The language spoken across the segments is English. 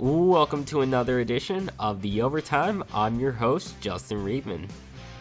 Welcome to another edition of The Overtime. I'm your host, Justin Riebman.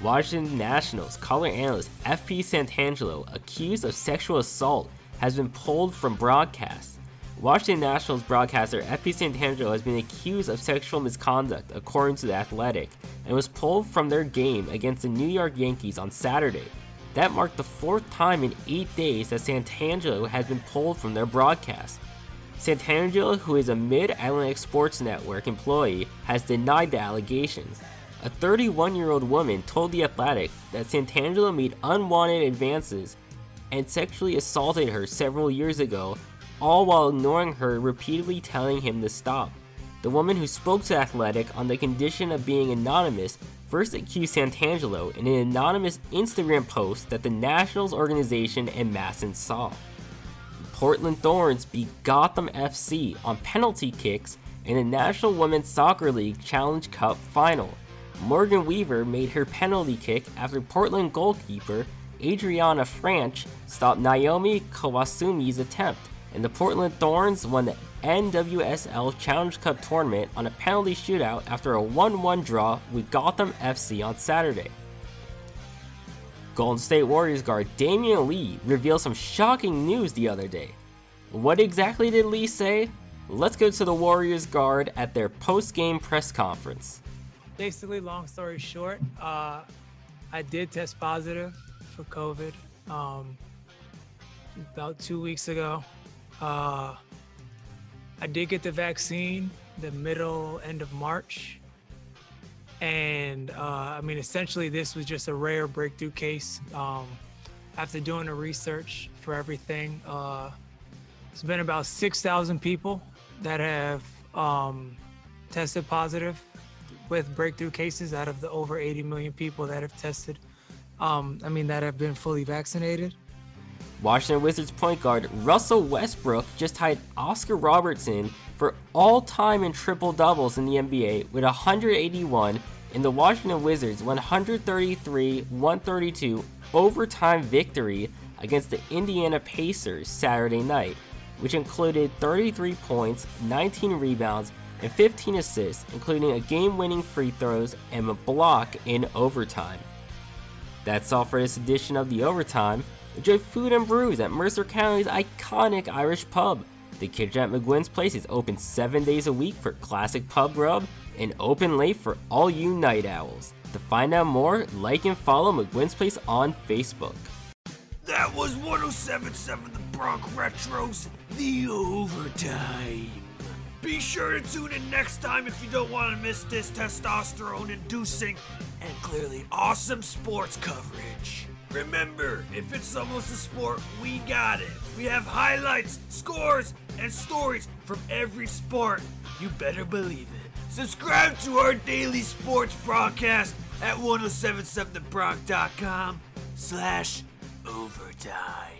Washington Nationals color analyst FP Santangelo, accused of sexual assault, has been pulled from broadcast. Washington Nationals broadcaster FP Santangelo has been accused of sexual misconduct, according to The Athletic, and was pulled from their game against the New York Yankees on Saturday. That marked the fourth time in eight days that Santangelo has been pulled from their broadcast. Santangelo, who is a Mid Atlantic Sports Network employee, has denied the allegations. A 31 year old woman told The Athletic that Santangelo made unwanted advances and sexually assaulted her several years ago, all while ignoring her, repeatedly telling him to stop. The woman who spoke to Athletic on the condition of being anonymous first accused Santangelo in an anonymous Instagram post that the Nationals organization and MASN saw. Portland Thorns beat Gotham FC on penalty kicks in the National Women's Soccer League Challenge Cup final. Morgan Weaver made her penalty kick after Portland goalkeeper Adriana Franch stopped Nahomi Kawasumi's attempt, and the Portland Thorns won the NWSL Challenge Cup tournament on a penalty shootout after a 1 1 draw with Gotham FC on Saturday. Golden State Warriors guard Damion Lee revealed some shocking news the other day. What exactly did Lee say? Let's go to the Warriors guard at their post game press conference. Basically, long story short, uh, I did test positive for COVID um, about two weeks ago. Uh, I did get the vaccine the middle end of March. And uh, I mean, essentially, this was just a rare breakthrough case. Um, after doing the research for everything, uh, it's been about 6,000 people that have um, tested positive with breakthrough cases out of the over 80 million people that have tested. Um, I mean, that have been fully vaccinated. Washington Wizards point guard Russell Westbrook just tied Oscar Robertson for all time in triple doubles in the NBA with 181 in the Washington Wizards 133 132 overtime victory against the Indiana Pacers Saturday night, which included 33 points, 19 rebounds, and 15 assists, including a game winning free throws and a block in overtime. That's all for this edition of The Overtime. Enjoy food and brews at Mercer County's iconic Irish pub. The kitchen at McGuinn's Place is open seven days a week for classic pub grub and open late for all you night owls. To find out more, like and follow McGuinn's Place on Facebook. That was 1077 The Bronx Retros, the overtime. Be sure to tune in next time if you don't want to miss this testosterone inducing and clearly awesome sports coverage. Remember, if it's almost a sport, we got it. We have highlights, scores, and stories from every sport. You better believe it. Subscribe to our daily sports broadcast at 1077thebronx.com slash overtime.